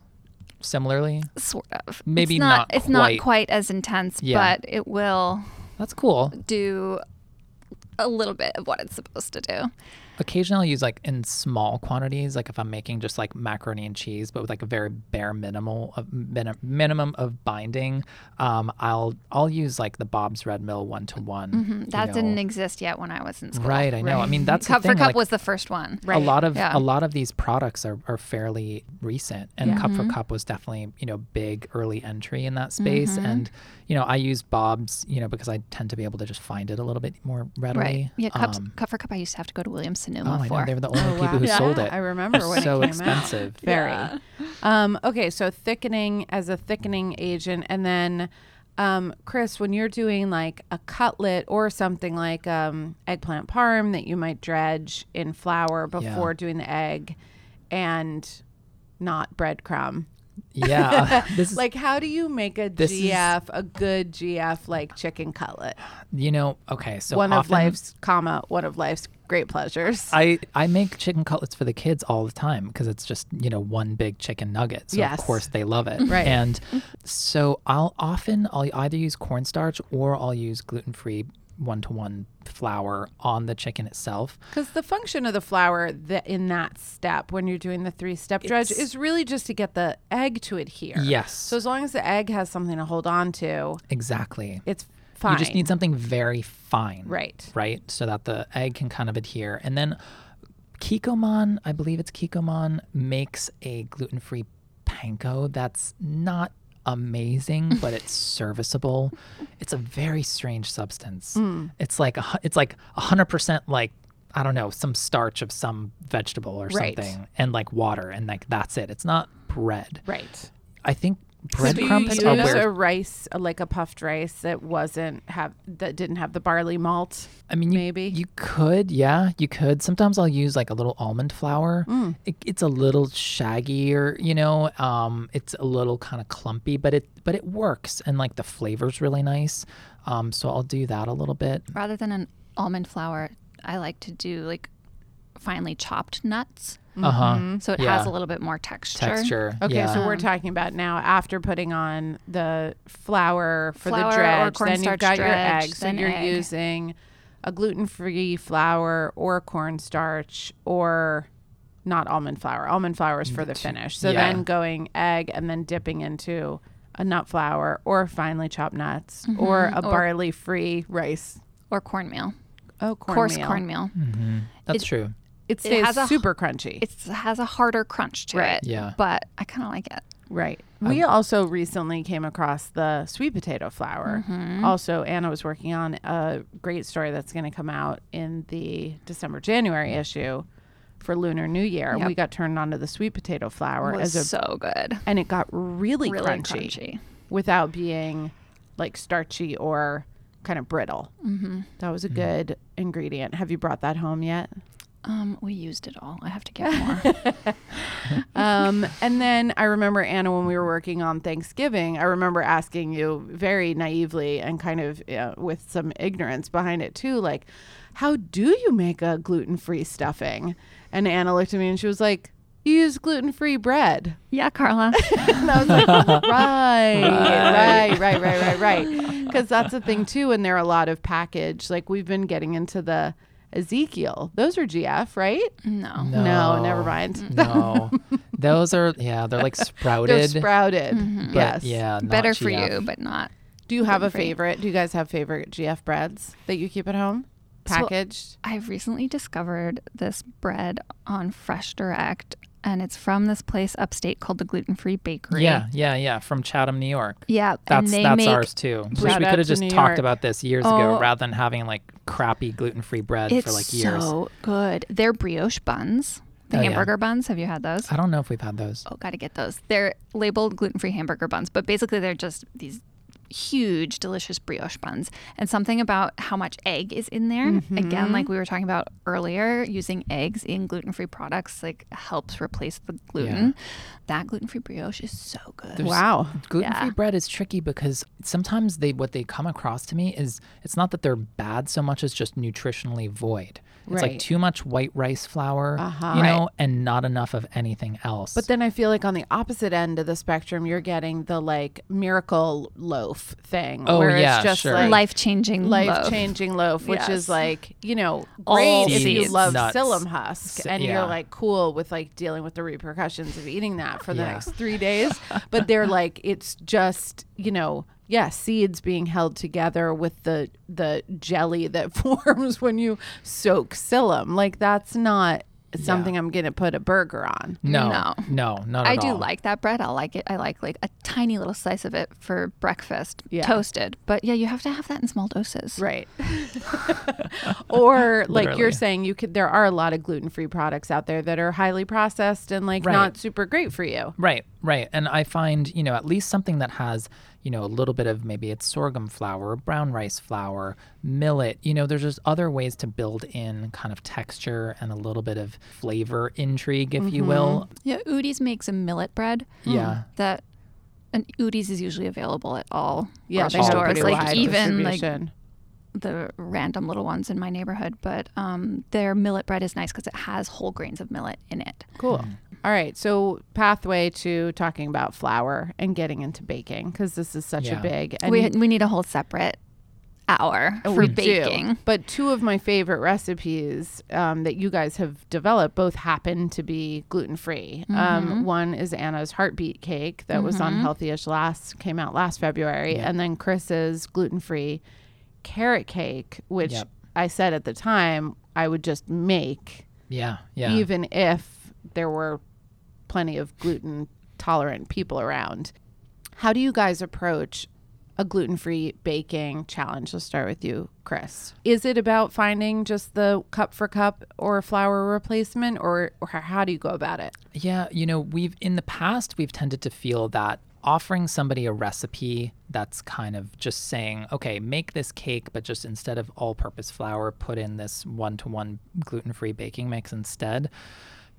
similarly. sort of. Maybe it's not, not It's quite- not quite as intense, Yeah. but it will That's cool. do a little bit of what it's supposed to do. Occasionally, I'll use like in small quantities, like if I'm making just like macaroni and cheese, but with like a very bare minimal of min- minimum of binding. Um, I'll I'll use like the Bob's Red Mill one to one. That didn't exist yet when I was in school. Right, I know. I mean, that's Cup for cup like, was the first one. Right. a lot of Yeah. a lot of these products are, are fairly recent and Yeah. cup Mm-hmm. for cup was definitely you know big early entry in that space Mm-hmm. and you know i use bob's you know because i tend to be able to just find it a little bit more readily Right. Yeah, cups, Um, cup for cup. I used to have to go to Williams Sonoma i for. know they were the only Oh, people wow. who Yeah, sold it I remember when it so came out. expensive Very. Yeah. Um, okay, so thickening as a thickening agent, and then um, Chris, when you're doing like a cutlet or something like um, eggplant parm that you might dredge in flour before doing the egg, and not breadcrumb. yeah this is Like, how do you make a This is- GF, a good GF like chicken cutlet? you know okay so one of life's, comma, one of life's great pleasures. I, I make chicken cutlets for the kids all the time because it's just you know one big chicken nugget so Yes. of course they love it Right. and so i'll often i'll either use cornstarch or i'll use gluten-free one-to-one flour on the chicken itself Because the function of the flour that in that step, when you're doing the three step dredge, It's- is really just to get the egg to adhere. yes So as long as the egg has something to hold on to, exactly it's fine. you just need something very fine Right. right so that the egg can kind of adhere and then kikkoman i believe it's kikkoman makes a gluten-free panko that's not amazing but it's serviceable it's a very strange substance Mm. it's like a, it's like 100% like i don't know some starch of some vegetable or Right. something and like water and like that's it it's not bread Right. i think So do you breadcrumbs use are a rice, uh, like a puffed rice that wasn't have that didn't have the barley malt? I mean, you, Maybe. you could, yeah, you could. Sometimes I'll use like a little almond flour. Mm. It, it's a little shaggier, you know. Um, it's a little kind of clumpy, but it but it works, and like the flavor's really nice. Um, so I'll do that a little bit. Rather than an almond flour, I like to do like finely chopped nuts. Uh huh. Mm-hmm. So it Yeah. has a little bit more texture. Texture. Okay, yeah. so we're talking about now after putting on the flour for Flour or the dredge, then you've got your dredge, egg. So then you're egg. using a gluten-free flour or cornstarch or not almond flour. Almond flour is for the finish. So yeah. then going egg and then dipping into a nut flour or finely chopped nuts Mm-hmm. or a Or- barley-free rice. Or cornmeal. Oh, Coarse cornmeal. cornmeal. hmm That's It- true. It stays has a- super crunchy. It has a harder crunch to Right. it. Yeah. But I kind of like it. right. We also recently came across the sweet potato flour. Mm-hmm. Also, Anna was working on a great story that's going to come out in the December January issue for Lunar New Year. Yep. We got turned on to the sweet potato flour was as a so good. and it got really, Really crunchy, crunchy. without being like starchy or kind of brittle. Mm-hmm. That was a good ingredient. Have you brought that home yet? Um, we used it all. I have to get more. um, and then I remember Anna when we were working on Thanksgiving. I remember asking you very naively and kind of uh, with some ignorance behind it too, like, how do you make a gluten-free stuffing? And Anna looked at me and she was like, "You use gluten-free bread." yeah, Carla. And I was like, right, right, right, right, right, right. Because that's the thing too. And there are a lot of package. Like we've been getting into the Ezekiel. Those are GF, right? No. No, never mind. No, those are yeah, they're like sprouted. They're sprouted. Mm-hmm. but Yes. yeah, not Better for you, but not. Do you have a Gluten-free. favorite? Do you guys have favorite GF breads that you keep at home? So- Packaged? I've recently discovered this bread on Fresh Direct, and it's from this place upstate called the Gluten Free Bakery. Yeah, yeah, yeah, from Chatham, New York. Yeah, That's that's ours too. Wish we could have just New talked York. about this years Oh. ago rather than having like crappy gluten-free bread for like years. so good. They're brioche buns, the Oh, yeah. hamburger buns. Have you had those? I don't know if we've had those. Oh, got to get those. They're labeled gluten free hamburger buns, but basically they're just these huge, delicious brioche buns. And something about how much egg is in there. Mm-hmm. Again, like we were talking about earlier, using eggs in gluten free products like helps replace the gluten. That gluten free brioche is so good. There's- Wow. Gluten-free Yeah. bread is tricky because sometimes they what they come across to me is it's not that they're bad so much as just nutritionally void. It's Right. like too much white rice flour, Uh-huh. you know, and not enough of anything else. But then I feel like on the opposite end of the spectrum, you're getting the like miracle loaf thing. Oh, where yeah, it's just sure. like Life changing life changing loaf, which Yes. is like, you know, All great if you love Nuts. psyllium husk S- and yeah. you're like cool with like dealing with the repercussions of eating that for the Yeah. next three days. but they're like, it's just, you know, yeah, seeds being held together with the the jelly that forms when you soak psyllium. Like that's not something I'm gonna put a burger on. no, No. no, not I at do all. like that bread. I like it. I like like a tiny little slice of it for breakfast, Yeah. toasted. But yeah, you have to have that in small doses. Right. or like you're saying you could there are a lot of gluten-free products out there that are highly processed and like Right. not super great for you. Right, right. And I find, you know, at least something that has, you know, a little bit of maybe it's sorghum flour, brown rice flour, millet, you know, there's just other ways to build in kind of texture and a little bit of flavor intrigue, if you will. Mm-hmm. Yeah, Udi's makes a millet bread. Yeah. Hmm. That and Udi's is usually available at all Yeah, grocery have stores. Like even like the random little ones in my neighborhood, but um, their millet bread is nice because it has whole grains of millet in it. Cool. Mm-hmm. All right. So pathway to talking about flour and getting into baking because this is such Yeah. a big and we we need a whole separate hour for we do. baking. But two of my favorite recipes um, that you guys have developed both happen to be gluten free. Mm-hmm. Um, one is Anna's heartbeat cake that was on Healthyish last came out last February, and then Chris's gluten free carrot cake, which Yep. I said at the time I would just make Yeah, yeah. even if there were plenty of gluten tolerant people around. How do you guys approach a gluten free baking challenge? Let's start with you, Chris. Is it about finding just the cup for cup or flour replacement, or, or how do you go about it? Yeah, you know, we've in the past we've tended to feel that offering somebody a recipe that's kind of just saying, okay, make this cake, but just instead of all-purpose flour, put in this one-to-one gluten-free baking mix instead,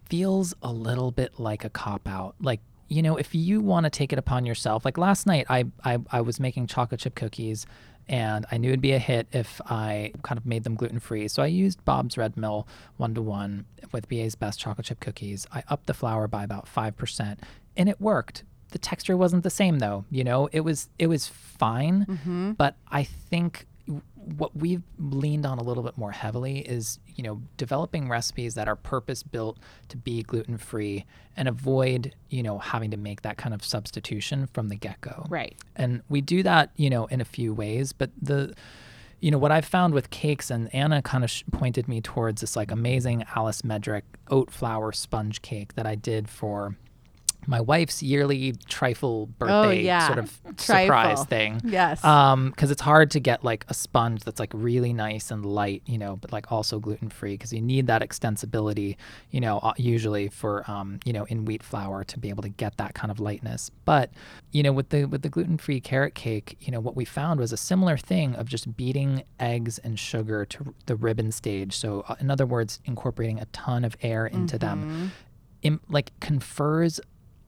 feels a little bit like a cop out. Like you know, if you want to take it upon yourself, like last night, I, I I was making chocolate chip cookies, and I knew it'd be a hit if I kind of made them gluten free. So I used Bob's Red Mill one to one with BA's Best chocolate chip cookies. I upped the flour by about five percent, and it worked. The texture wasn't the same though. You know, it was it was fine, mm-hmm. but I think what we've leaned on a little bit more heavily is you know developing recipes that are purpose built to be gluten free and avoid you know having to make that kind of substitution from the get go Right. and we do that you know in a few ways but the you know what i've found with cakes and anna kind of sh- pointed me towards this like amazing alice medrich oat flour sponge cake that i did for my wife's yearly trifle birthday Oh, yeah. sort of Trifle. surprise thing. Yes. Um, because it's hard to get like a sponge that's like really nice and light, you know, but like also gluten free because you need that extensibility, you know, uh, usually for um, you know, in wheat flour to be able to get that kind of lightness. But you know, with the with the gluten free carrot cake, you know, what we found was a similar thing of just beating eggs and sugar to the ribbon stage. So, uh, in other words, incorporating a ton of air into them, Im- like confers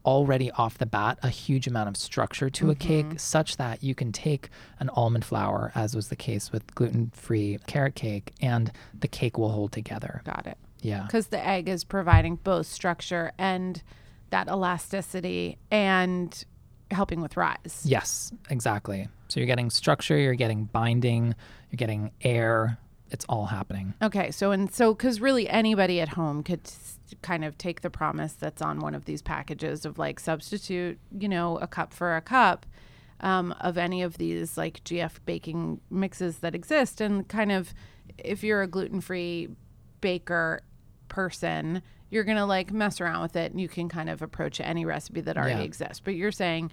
already off the bat a huge amount of structure to a cake mm-hmm. such that you can take an almond flour as was the case with gluten-free carrot cake and the cake will hold together Got it. yeah Because the egg is providing both structure and that elasticity and helping with rise. yes exactly so you're getting structure you're getting binding you're getting air it's all happening Okay, so and so because really anybody at home could s- kind of take the promise that's on one of these packages of like substitute, you know, a cup for a cup um, of any of these like GF baking mixes that exist, and kind of if you're a gluten free baker person, you're gonna like mess around with it, and you can kind of approach any recipe that already Yeah. exists. But you're saying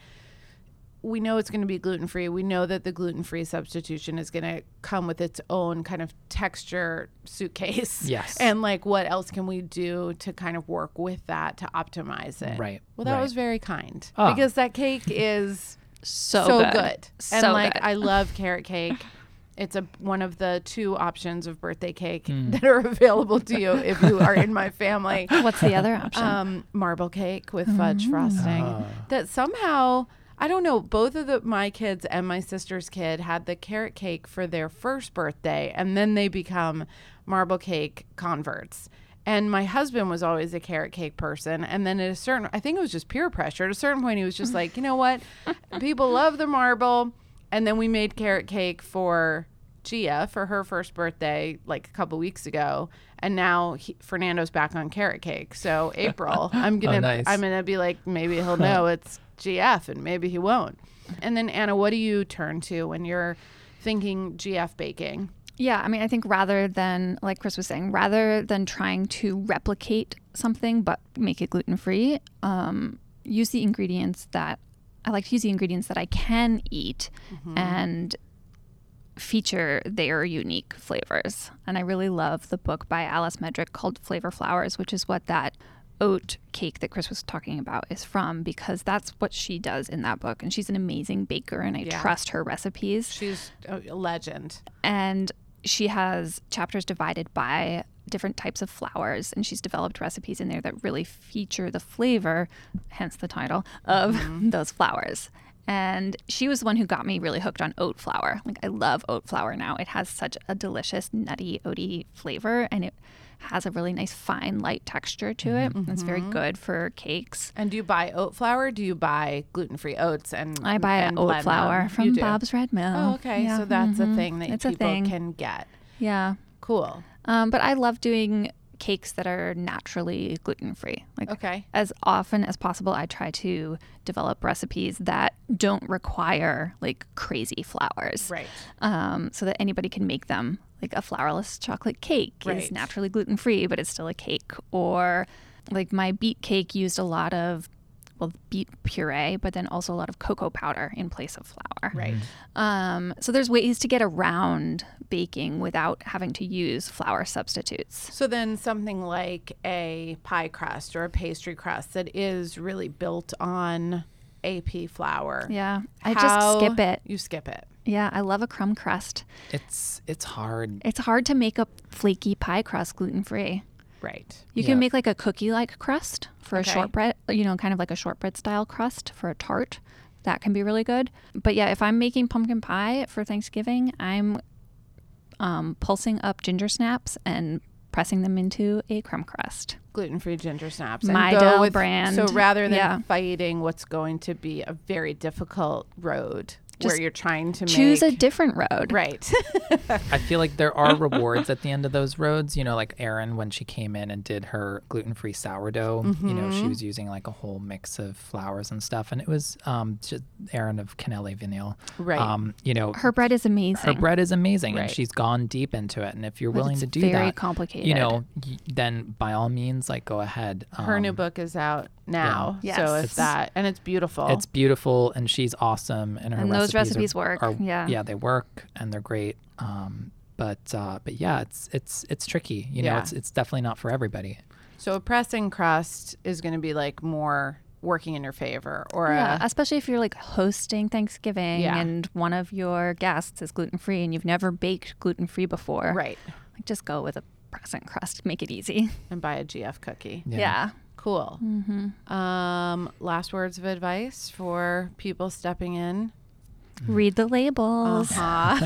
we know it's going to be gluten free. We know that the gluten free substitution is going to come with its own kind of texture suitcase. Yes. And like, what else can we do to kind of work with that to optimize it? Right, Well, that right. was very kind Oh. because that cake is So, so, good. good. And So like, good. I love carrot cake. It's a one of the two options of birthday cake Hmm. that are available to you if you are in my family What's the other option? um, marble cake with fudge frosting. Ah. That somehow I don't know. Both of the my kids and my sister's kid had the carrot cake for their first birthday, and then they become marble cake converts. And my husband was always a carrot cake person, and then at a certain, I think it was just peer pressure. At a certain point, he was just like, you know what, people love the marble, and then we made carrot cake for Gia for her first birthday like a couple weeks ago, and now he, Fernando's back on carrot cake. So April, I'm oh, gonna nice. I'm gonna be like maybe he'll know it's GF and maybe he won't. And then Anna, what do you turn to when you're thinking GF baking? Yeah, I mean, I think rather than, like Chris was saying, rather than trying to replicate something but make it gluten free, um, use the ingredients that I like to use the ingredients that I can eat and feature their unique flavors. And I really love the book by Alice Medrich called Flavor Flours, which is what that oat cake that Chris was talking about is from because that's what she does in that book. And she's an amazing baker and I Yeah. trust her recipes She's a legend. and she has chapters divided by different types of flours and she's developed recipes in there that really feature the flavor hence the title of mm-hmm. those flours. and she was the one who got me really hooked on oat flour like i love oat flour now it has such a delicious nutty oaty flavor and it has a really nice fine light texture to it it's very good for cakes And do you buy oat flour? Do you buy gluten free oats? And i buy and oat flour them? From bob's red mill Oh, okay. Yeah, So that's mhm. a thing that it's people can get. yeah Cool. Um, but I love doing cakes that are naturally gluten free. Like Okay. as often as possible, I try to develop recipes that don't require like crazy flours, Right. um, so that anybody can make them. Like a flourless chocolate cake Right. is naturally gluten free, but it's still a cake. Or like my beet cake used a lot of well beet puree, but then also a lot of cocoa powder in place of flour. Right. Um, so there's ways to get around baking without having to use flour substitutes. So then something like a pie crust or a pastry crust that is really built on AP flour. Yeah, I How- just skip it. You skip it. Yeah, I love a crumb crust. it's it's hard It's hard to make a flaky pie crust gluten free. Right. You Yeah. can make like a cookie like crust for Okay. a shortbread, you know, kind of like a shortbread style crust for a tart. That can be really good. But yeah, if I'm making pumpkin pie for Thanksgiving, I'm um, pulsing up ginger snaps and pressing them into a crumb crust. Gluten free ginger snaps. Mi-Del brand. So rather than Yeah. fighting what's going to be a very difficult road where Just you're trying to Choose make a different road. Right. I feel like there are rewards at the end of those roads. You know, like Erin when she came in and did her gluten-free sourdough. You know, she was using like a whole mix of flours and stuff, and it was um, just Erin of Cannelle et Vanille. Right. Um, you know, Her bread is amazing. her bread is amazing, Right. and she's gone deep into it. And if you're But willing to do very that, complicated. you know, y- then by all means, like go ahead. Her new Um, book is out now. Yeah. So Yes. if It's- that and it's beautiful. It's beautiful, and she's awesome, and her And those recipes are- work, are- yeah. yeah, they work, and they're great. Um, but uh, but yeah, it's it's it's tricky. You know, Yeah. it's it's definitely not for everybody. so a pressing crust is going to be like more working in your favor, or Yeah, a, especially if you're like hosting Thanksgiving Yeah. and one of your guests is gluten free and you've never baked gluten free before. right, Like just go with a present crust, make it easy. and buy a GF cookie. Yeah. Cool. Mm-hmm. Um, last words of advice for people stepping in. Read the labels. Uh-huh.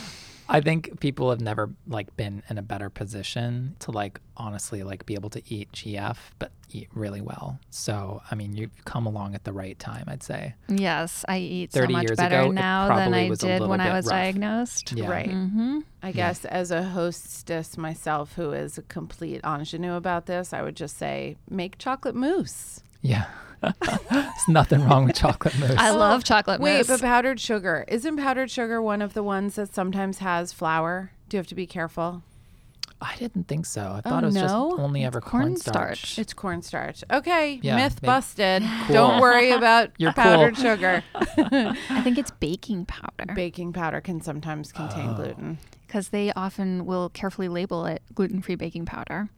I think people have never like been in a better position to like honestly like be able to eat GF, but eat really well. So I mean, you've come along at the right time, I'd say. Yes, I eat so much years better ago, now than I did when I was rough. diagnosed. Yeah. Right. Mm-hmm. I guess as a hostess myself, who is a complete ingenue about this, I would just say make chocolate mousse. Yeah. There's nothing wrong with chocolate mousse. I love chocolate mousse. Wait, mousse. but powdered sugar isn't powdered sugar one of the ones that sometimes has flour? Do you have to be careful? I didn't think so. I Oh, thought it was no? just only ever cornstarch. cornstarch. It's cornstarch. Okay, Yeah, myth maybe- busted. Cool. Don't worry about You're cool. powdered sugar. I think it's baking powder Baking powder can sometimes contain Oh. gluten. because they often will carefully label it gluten free baking powder.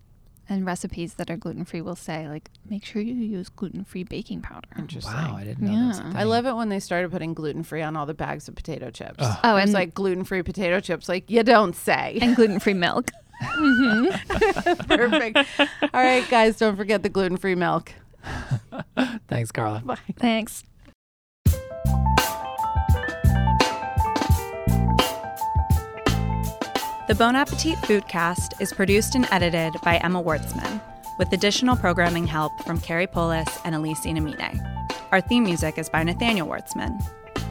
And recipes that are gluten free will say, like, make sure you use gluten free baking powder. Interesting. Wow, I didn't know that's a Yeah. thing. I love it when they started putting gluten free on all the bags of potato chips. Ugh. Oh, it's like gluten free potato chips. Like you don't say. and gluten free milk. mm-hmm. Perfect. All right, guys, don't forget the gluten free milk. Thanks, Carla. Bye. Thanks. The Bon Appetit Foodcast is produced and edited by Emma Wartzman, with additional programming help from Carey Polis and Elise Inamine. Our theme music is by Nathaniel Wartzman.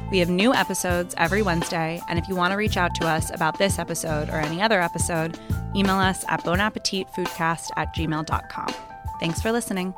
We have new episodes every Wednesday, and if you want to reach out to us about this episode or any other episode, email us at bonappetitfoodcast at gmail.com. Thanks for listening.